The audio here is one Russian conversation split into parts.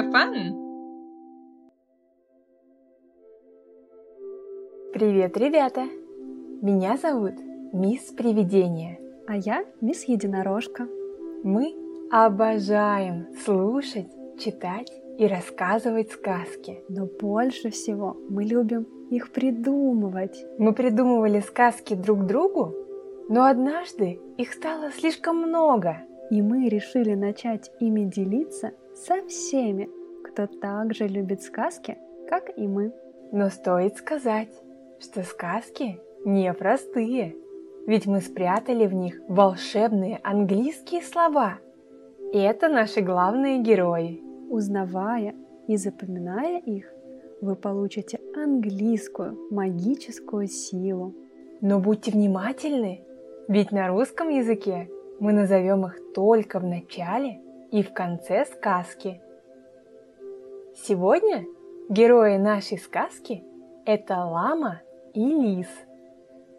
have fun! Привет, ребята! Меня зовут Мисс Привидение. А я Мисс Единорожка. Мы обожаем слушать, читать и рассказывать сказки. Но больше всего мы любим их придумывать. Мы придумывали сказки друг другу, но однажды их стало слишком много. И мы решили начать ими делиться со всеми, кто также любит сказки, как и мы. Но стоит сказать, что сказки непростые, ведь мы спрятали в них волшебные английские слова. И это наши главные герои. Узнавая и запоминая их, вы получите английскую магическую силу. Но будьте внимательны, ведь на русском языке мы назовем их только в начале и в конце сказки. Сегодня герои нашей сказки – это лама и лис.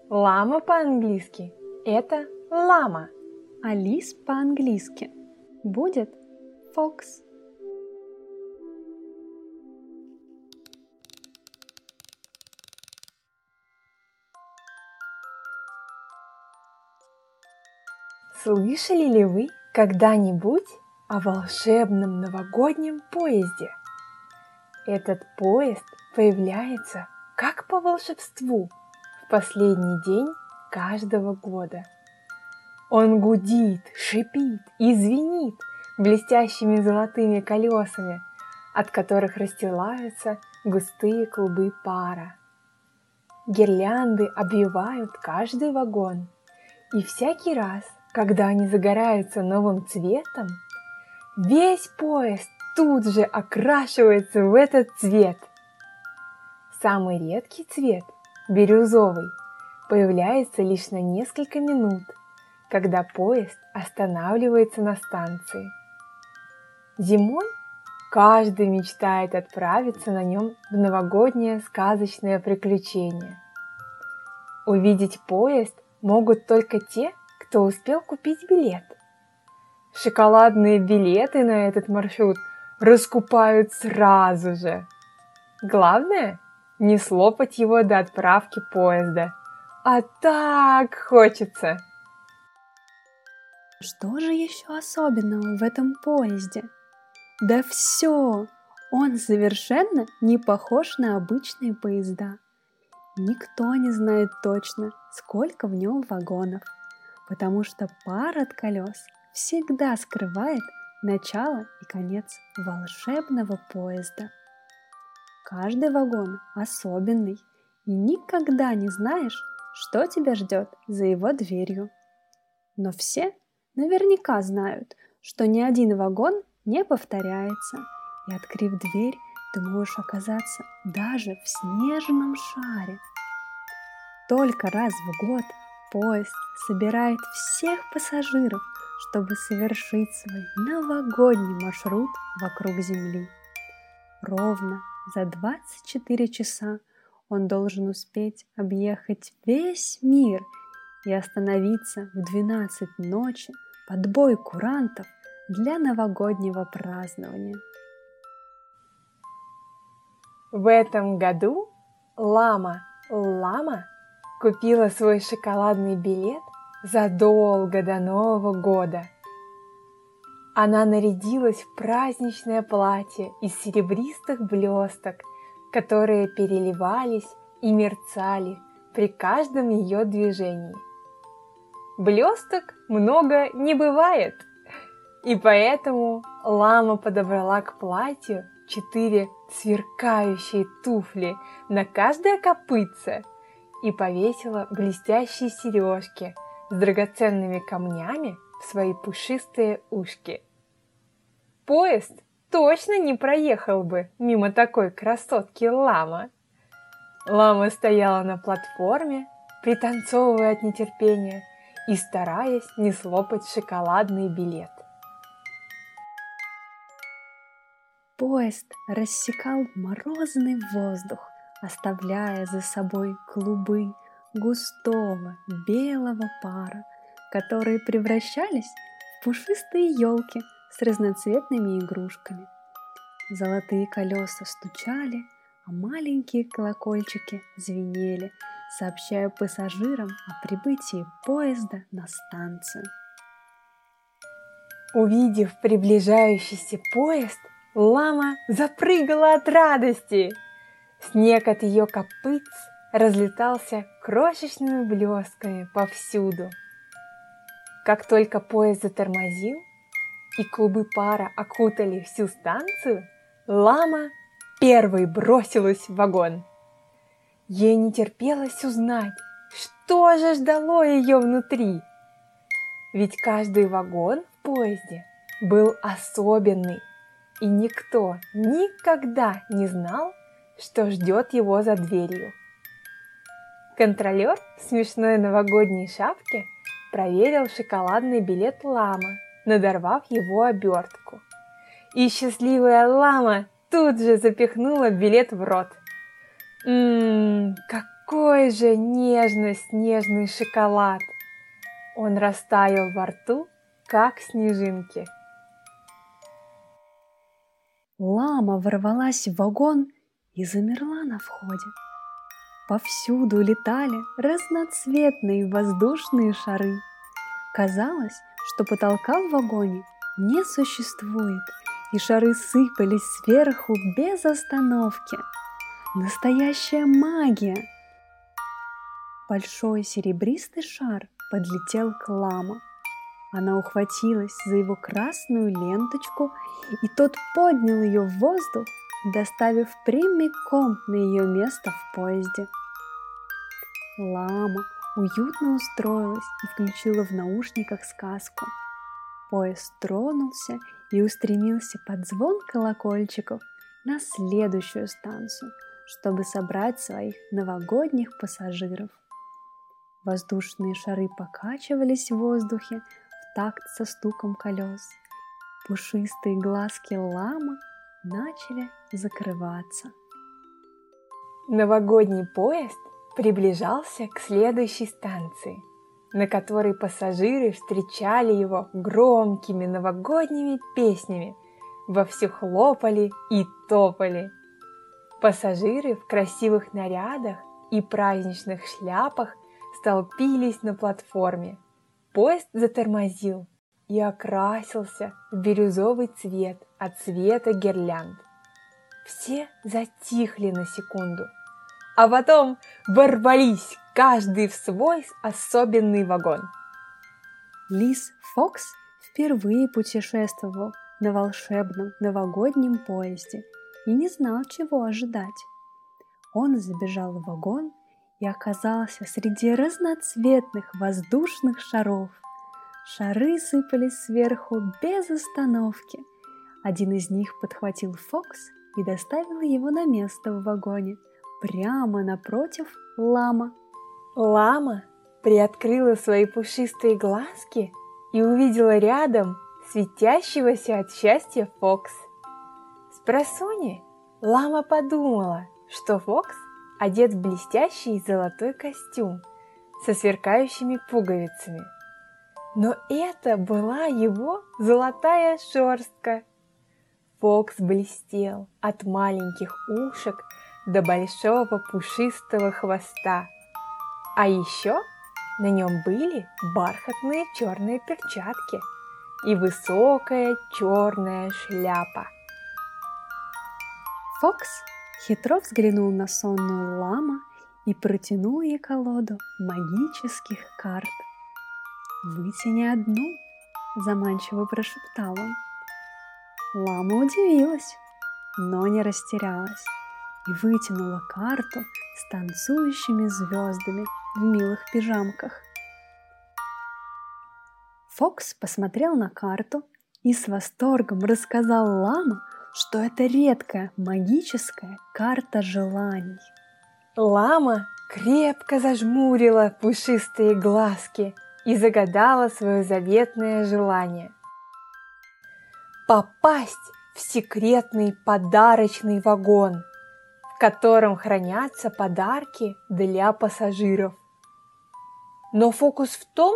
Лама по-английски – это лама. А лис по-английски будет фокс. Слышали ли вы когда-нибудь о волшебном новогоднем поезде? Этот поезд появляется как по волшебству в последний день каждого года. Он гудит, шипит и звенит блестящими золотыми колесами, от которых расстилаются густые клубы пара. Гирлянды обвивают каждый вагон, и всякий раз – когда они загораются новым цветом, весь поезд тут же окрашивается в этот цвет. Самый редкий цвет, бирюзовый, появляется лишь на несколько минут, когда поезд останавливается на станции. Зимой каждый мечтает отправиться на нем в новогоднее сказочное приключение. Увидеть поезд могут только те, кто успел купить билет. Шоколадные билеты на этот маршрут раскупают сразу же. Главное – не слопать его до отправки поезда. А так хочется. Что же еще особенного в этом поезде? Да все! Он совершенно не похож на обычные поезда. Никто не знает точно, сколько в нем вагонов – потому что пар от колес всегда скрывает начало конец волшебного поезда. Каждый вагон особенный, и никогда не знаешь, что тебя ждет за его дверью. Но все наверняка знают, что ни один вагон не повторяется, и открыв дверь, ты можешь оказаться даже в снежном шаре. Только раз в год – Поезд собирает всех пассажиров, чтобы совершить свой новогодний маршрут вокруг Земли. Ровно за 24 часа он должен успеть объехать весь мир и остановиться в 12 ночи под бой курантов для новогоднего празднования. В этом году лама Лама купила свой шоколадный билет задолго до Нового года. Она нарядилась в праздничное платье из серебристых блесток, которые переливались и мерцали при каждом ее движении. Блесток много не бывает, и поэтому лама подобрала к платью четыре сверкающие туфли на каждое копытце – и повесила блестящие сережки с драгоценными камнями в свои пушистые ушки. Поезд точно не проехал бы мимо такой красотки лама. Лама стояла на платформе, пританцовывая от нетерпения и стараясь не слопать шоколадный билет. Поезд рассекал морозный воздух, оставляя за собой клубы густого белого пара, которые превращались в пушистые елки с разноцветными игрушками. Золотые колеса стучали, а маленькие колокольчики звенели, сообщая пассажирам о прибытии поезда на станцию. Увидев приближающийся поезд, лама запрыгала от радости. Снег от ее копыц разлетался крошечными блесками повсюду. Как только поезд затормозил, и клубы пара окутали всю станцию, лама первой бросилась в вагон. Ей не терпелось узнать, что же ждало ее внутри. Ведь каждый вагон в поезде был особенный, и никто никогда не знал, что ждет его за дверью. Контролер в смешной новогодней шапке проверил шоколадный билет лама, надорвав его обертку. И счастливая лама тут же запихнула билет в рот. Ммм, какой же нежно-снежный шоколад! Он растаял во рту, как снежинки. Лама ворвалась в вагон и замерла на входе. Повсюду летали разноцветные воздушные шары. Казалось, что потолка в вагоне не существует, и шары сыпались сверху без остановки. Настоящая магия! Большой серебристый шар подлетел к Лама. Она ухватилась за его красную ленточку, и тот поднял ее в воздух доставив прямиком на ее место в поезде. Лама уютно устроилась и включила в наушниках сказку. Поезд тронулся и устремился под звон колокольчиков на следующую станцию, чтобы собрать своих новогодних пассажиров. Воздушные шары покачивались в воздухе в такт со стуком колес. Пушистые глазки лама начали закрываться. Новогодний поезд приближался к следующей станции, на которой пассажиры встречали его громкими новогодними песнями, вовсю хлопали и топали. Пассажиры в красивых нарядах и праздничных шляпах столпились на платформе. Поезд затормозил и окрасился в бирюзовый цвет от цвета гирлянд. Все затихли на секунду, а потом ворвались каждый в свой особенный вагон. Лис Фокс впервые путешествовал на волшебном новогоднем поезде и не знал, чего ожидать. Он забежал в вагон и оказался среди разноцветных воздушных шаров. Шары сыпались сверху без остановки. Один из них подхватил Фокс и доставила его на место в вагоне, прямо напротив лама. Лама приоткрыла свои пушистые глазки и увидела рядом светящегося от счастья Фокс. С просони лама подумала, что Фокс одет в блестящий золотой костюм со сверкающими пуговицами. Но это была его золотая шерстка – Фокс блестел от маленьких ушек до большого пушистого хвоста. А еще на нем были бархатные черные перчатки и высокая черная шляпа. Фокс хитро взглянул на сонную лама и протянул ей колоду магических карт. «Вытяни одну», – заманчиво прошептал он. Лама удивилась, но не растерялась и вытянула карту с танцующими звездами в милых пижамках. Фокс посмотрел на карту и с восторгом рассказал Лама, что это редкая магическая карта желаний. Лама крепко зажмурила пушистые глазки и загадала свое заветное желание – попасть в секретный подарочный вагон, в котором хранятся подарки для пассажиров. Но фокус в том,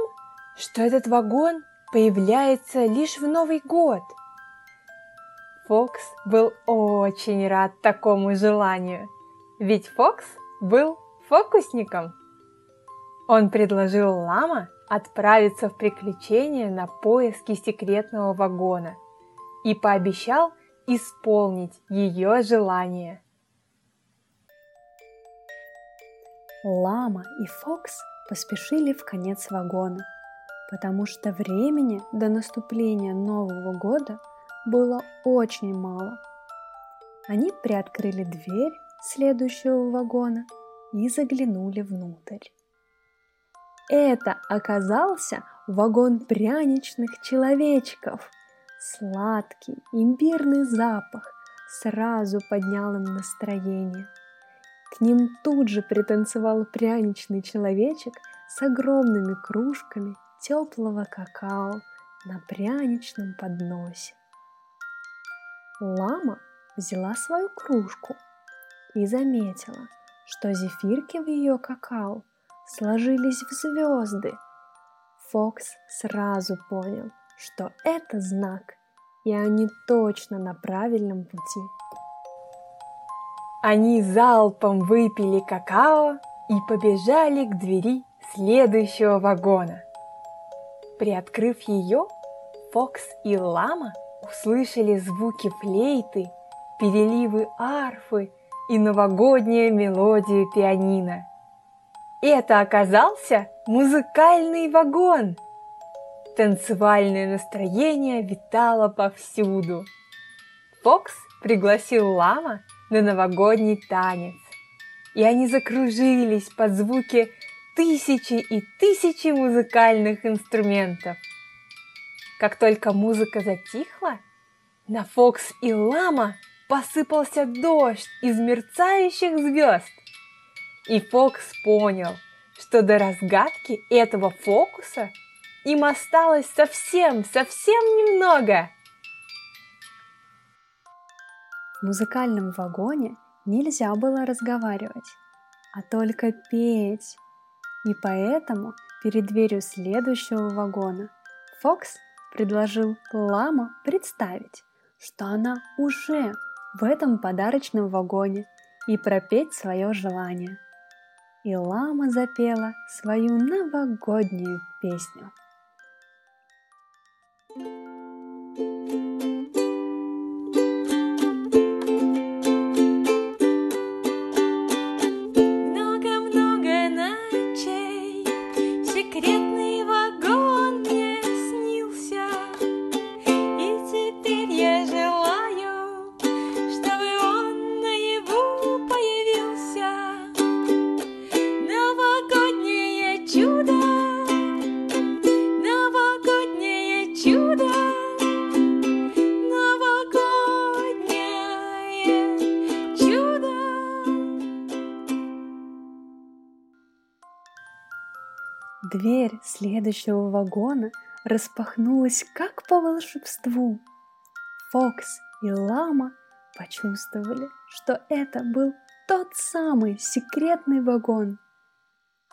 что этот вагон появляется лишь в Новый год. Фокс был очень рад такому желанию, ведь Фокс был фокусником. Он предложил Лама отправиться в приключения на поиски секретного вагона и пообещал исполнить ее желание. Лама и Фокс поспешили в конец вагона, потому что времени до наступления Нового года было очень мало. Они приоткрыли дверь следующего вагона и заглянули внутрь. Это оказался вагон пряничных человечков. Сладкий имбирный запах сразу поднял им настроение. К ним тут же пританцевал пряничный человечек с огромными кружками теплого какао на пряничном подносе. Лама взяла свою кружку и заметила, что зефирки в ее какао сложились в звезды. Фокс сразу понял, что это знак, и они точно на правильном пути. Они залпом выпили какао и побежали к двери следующего вагона. Приоткрыв ее, Фокс и Лама услышали звуки флейты, переливы арфы и новогоднюю мелодию пианино. Это оказался музыкальный вагон. Танцевальное настроение витало повсюду. Фокс пригласил Лама на новогодний танец, и они закружились под звуки тысячи и тысячи музыкальных инструментов. Как только музыка затихла, на Фокс и Лама посыпался дождь из мерцающих звезд. И Фокс понял, что до разгадки этого фокуса им осталось совсем, совсем немного. В музыкальном вагоне нельзя было разговаривать, а только петь. И поэтому перед дверью следующего вагона Фокс предложил Лама представить, что она уже в этом подарочном вагоне и пропеть свое желание. И лама запела свою новогоднюю песню. Дверь следующего вагона распахнулась как по волшебству. Фокс и Лама почувствовали, что это был тот самый секретный вагон.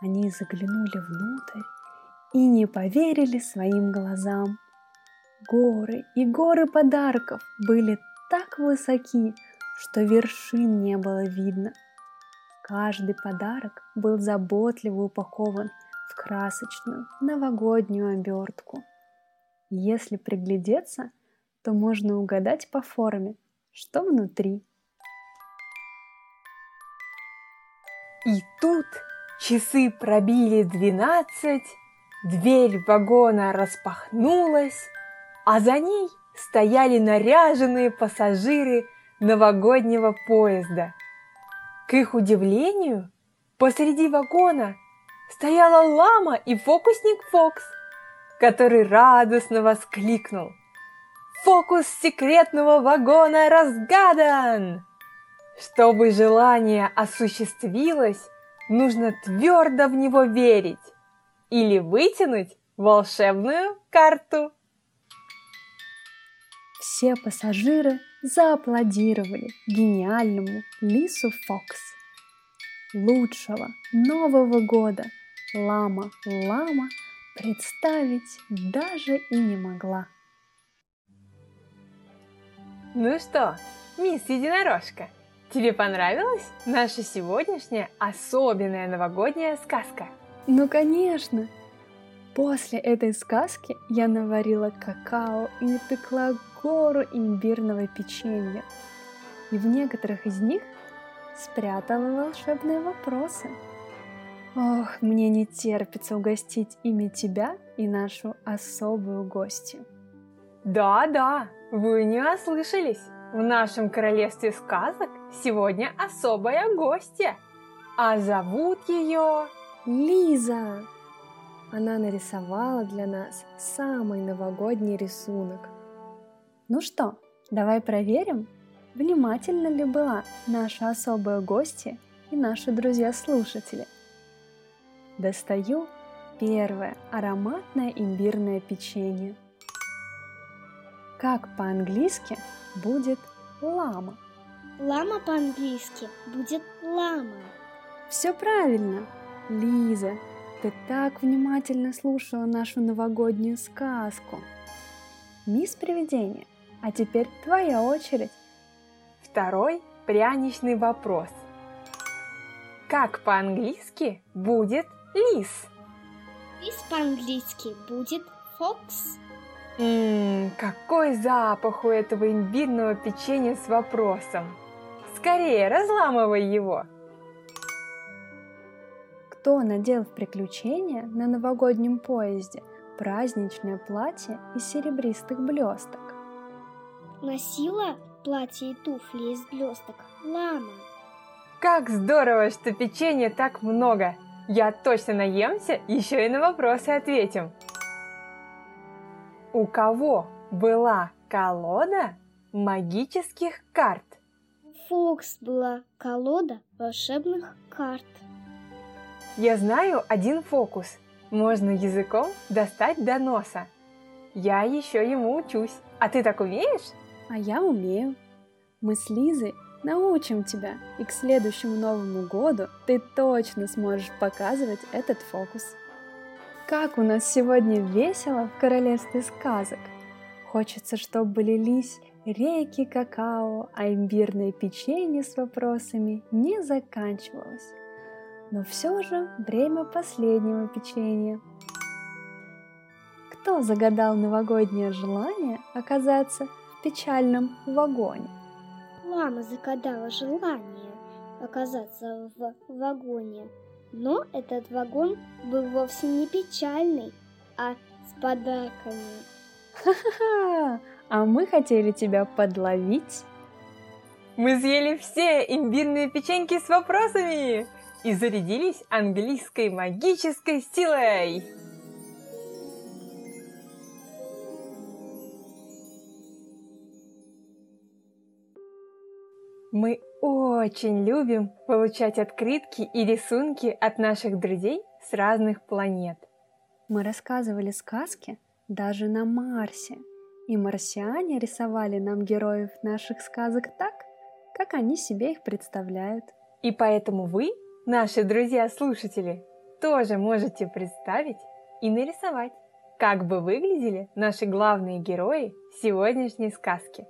Они заглянули внутрь и не поверили своим глазам. Горы и горы подарков были так высоки, что вершин не было видно. Каждый подарок был заботливо упакован красочную новогоднюю обертку. Если приглядеться, то можно угадать по форме, что внутри. И тут часы пробили двенадцать, дверь вагона распахнулась, а за ней стояли наряженные пассажиры новогоднего поезда. К их удивлению, посреди вагона стояла лама и фокусник Фокс, который радостно воскликнул. Фокус секретного вагона разгадан! Чтобы желание осуществилось, нужно твердо в него верить или вытянуть волшебную карту. Все пассажиры зааплодировали гениальному Лису Фокс. Лучшего Нового года – лама-лама представить даже и не могла. Ну что, мисс Единорожка, тебе понравилась наша сегодняшняя особенная новогодняя сказка? Ну, конечно! После этой сказки я наварила какао и напекла гору имбирного печенья. И в некоторых из них спрятала волшебные вопросы. Ох, мне не терпится угостить ими тебя и нашу особую гостью. Да-да, вы не ослышались. В нашем королевстве сказок сегодня особая гостья. А зовут ее... Лиза! Она нарисовала для нас самый новогодний рисунок. Ну что, давай проверим, внимательно ли была наша особая гостья и наши друзья-слушатели. Достаю первое ароматное имбирное печенье. Как по-английски будет лама? Лама по-английски будет лама. Все правильно, Лиза. Ты так внимательно слушала нашу новогоднюю сказку. Мисс Привидение, а теперь твоя очередь. Второй пряничный вопрос. Как по-английски будет лис? Лис по-английски будет фокс. Ммм, какой запах у этого имбирного печенья с вопросом. Скорее, разламывай его. Кто надел в приключения на новогоднем поезде праздничное платье из серебристых блесток? Носила платье и туфли из блесток лама. Как здорово, что печенья так много. Я точно наемся, еще и на вопросы ответим. У кого была колода магических карт? Фокс была колода волшебных карт. Я знаю один фокус. Можно языком достать до носа. Я еще ему учусь. А ты так умеешь? А я умею. Мы с Лизой научим тебя, и к следующему Новому году ты точно сможешь показывать этот фокус. Как у нас сегодня весело в королевстве сказок! Хочется, чтобы лились реки какао, а имбирное печенье с вопросами не заканчивалось. Но все же время последнего печенья. Кто загадал новогоднее желание оказаться в печальном вагоне? Лама загадала желание оказаться в вагоне. Но этот вагон был вовсе не печальный, а с подарками. Ха-ха-ха! А мы хотели тебя подловить. Мы съели все имбирные печеньки с вопросами и зарядились английской магической силой. Мы очень любим получать открытки и рисунки от наших друзей с разных планет. Мы рассказывали сказки даже на Марсе, и марсиане рисовали нам героев наших сказок так, как они себе их представляют. И поэтому вы, наши друзья-слушатели, тоже можете представить и нарисовать, как бы выглядели наши главные герои сегодняшней сказки.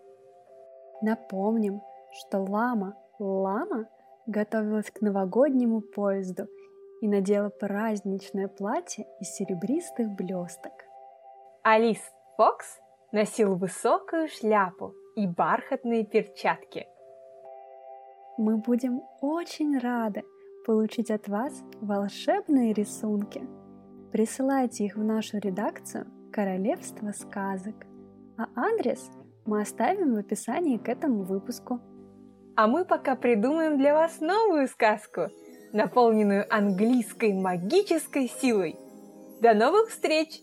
Напомним, что лама Лама готовилась к новогоднему поезду и надела праздничное платье из серебристых блесток. Алис Фокс носил высокую шляпу и бархатные перчатки. Мы будем очень рады получить от вас волшебные рисунки. Присылайте их в нашу редакцию «Королевство сказок», а адрес мы оставим в описании к этому выпуску. А мы пока придумаем для вас новую сказку, наполненную английской магической силой. До новых встреч!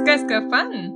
Сказка Фан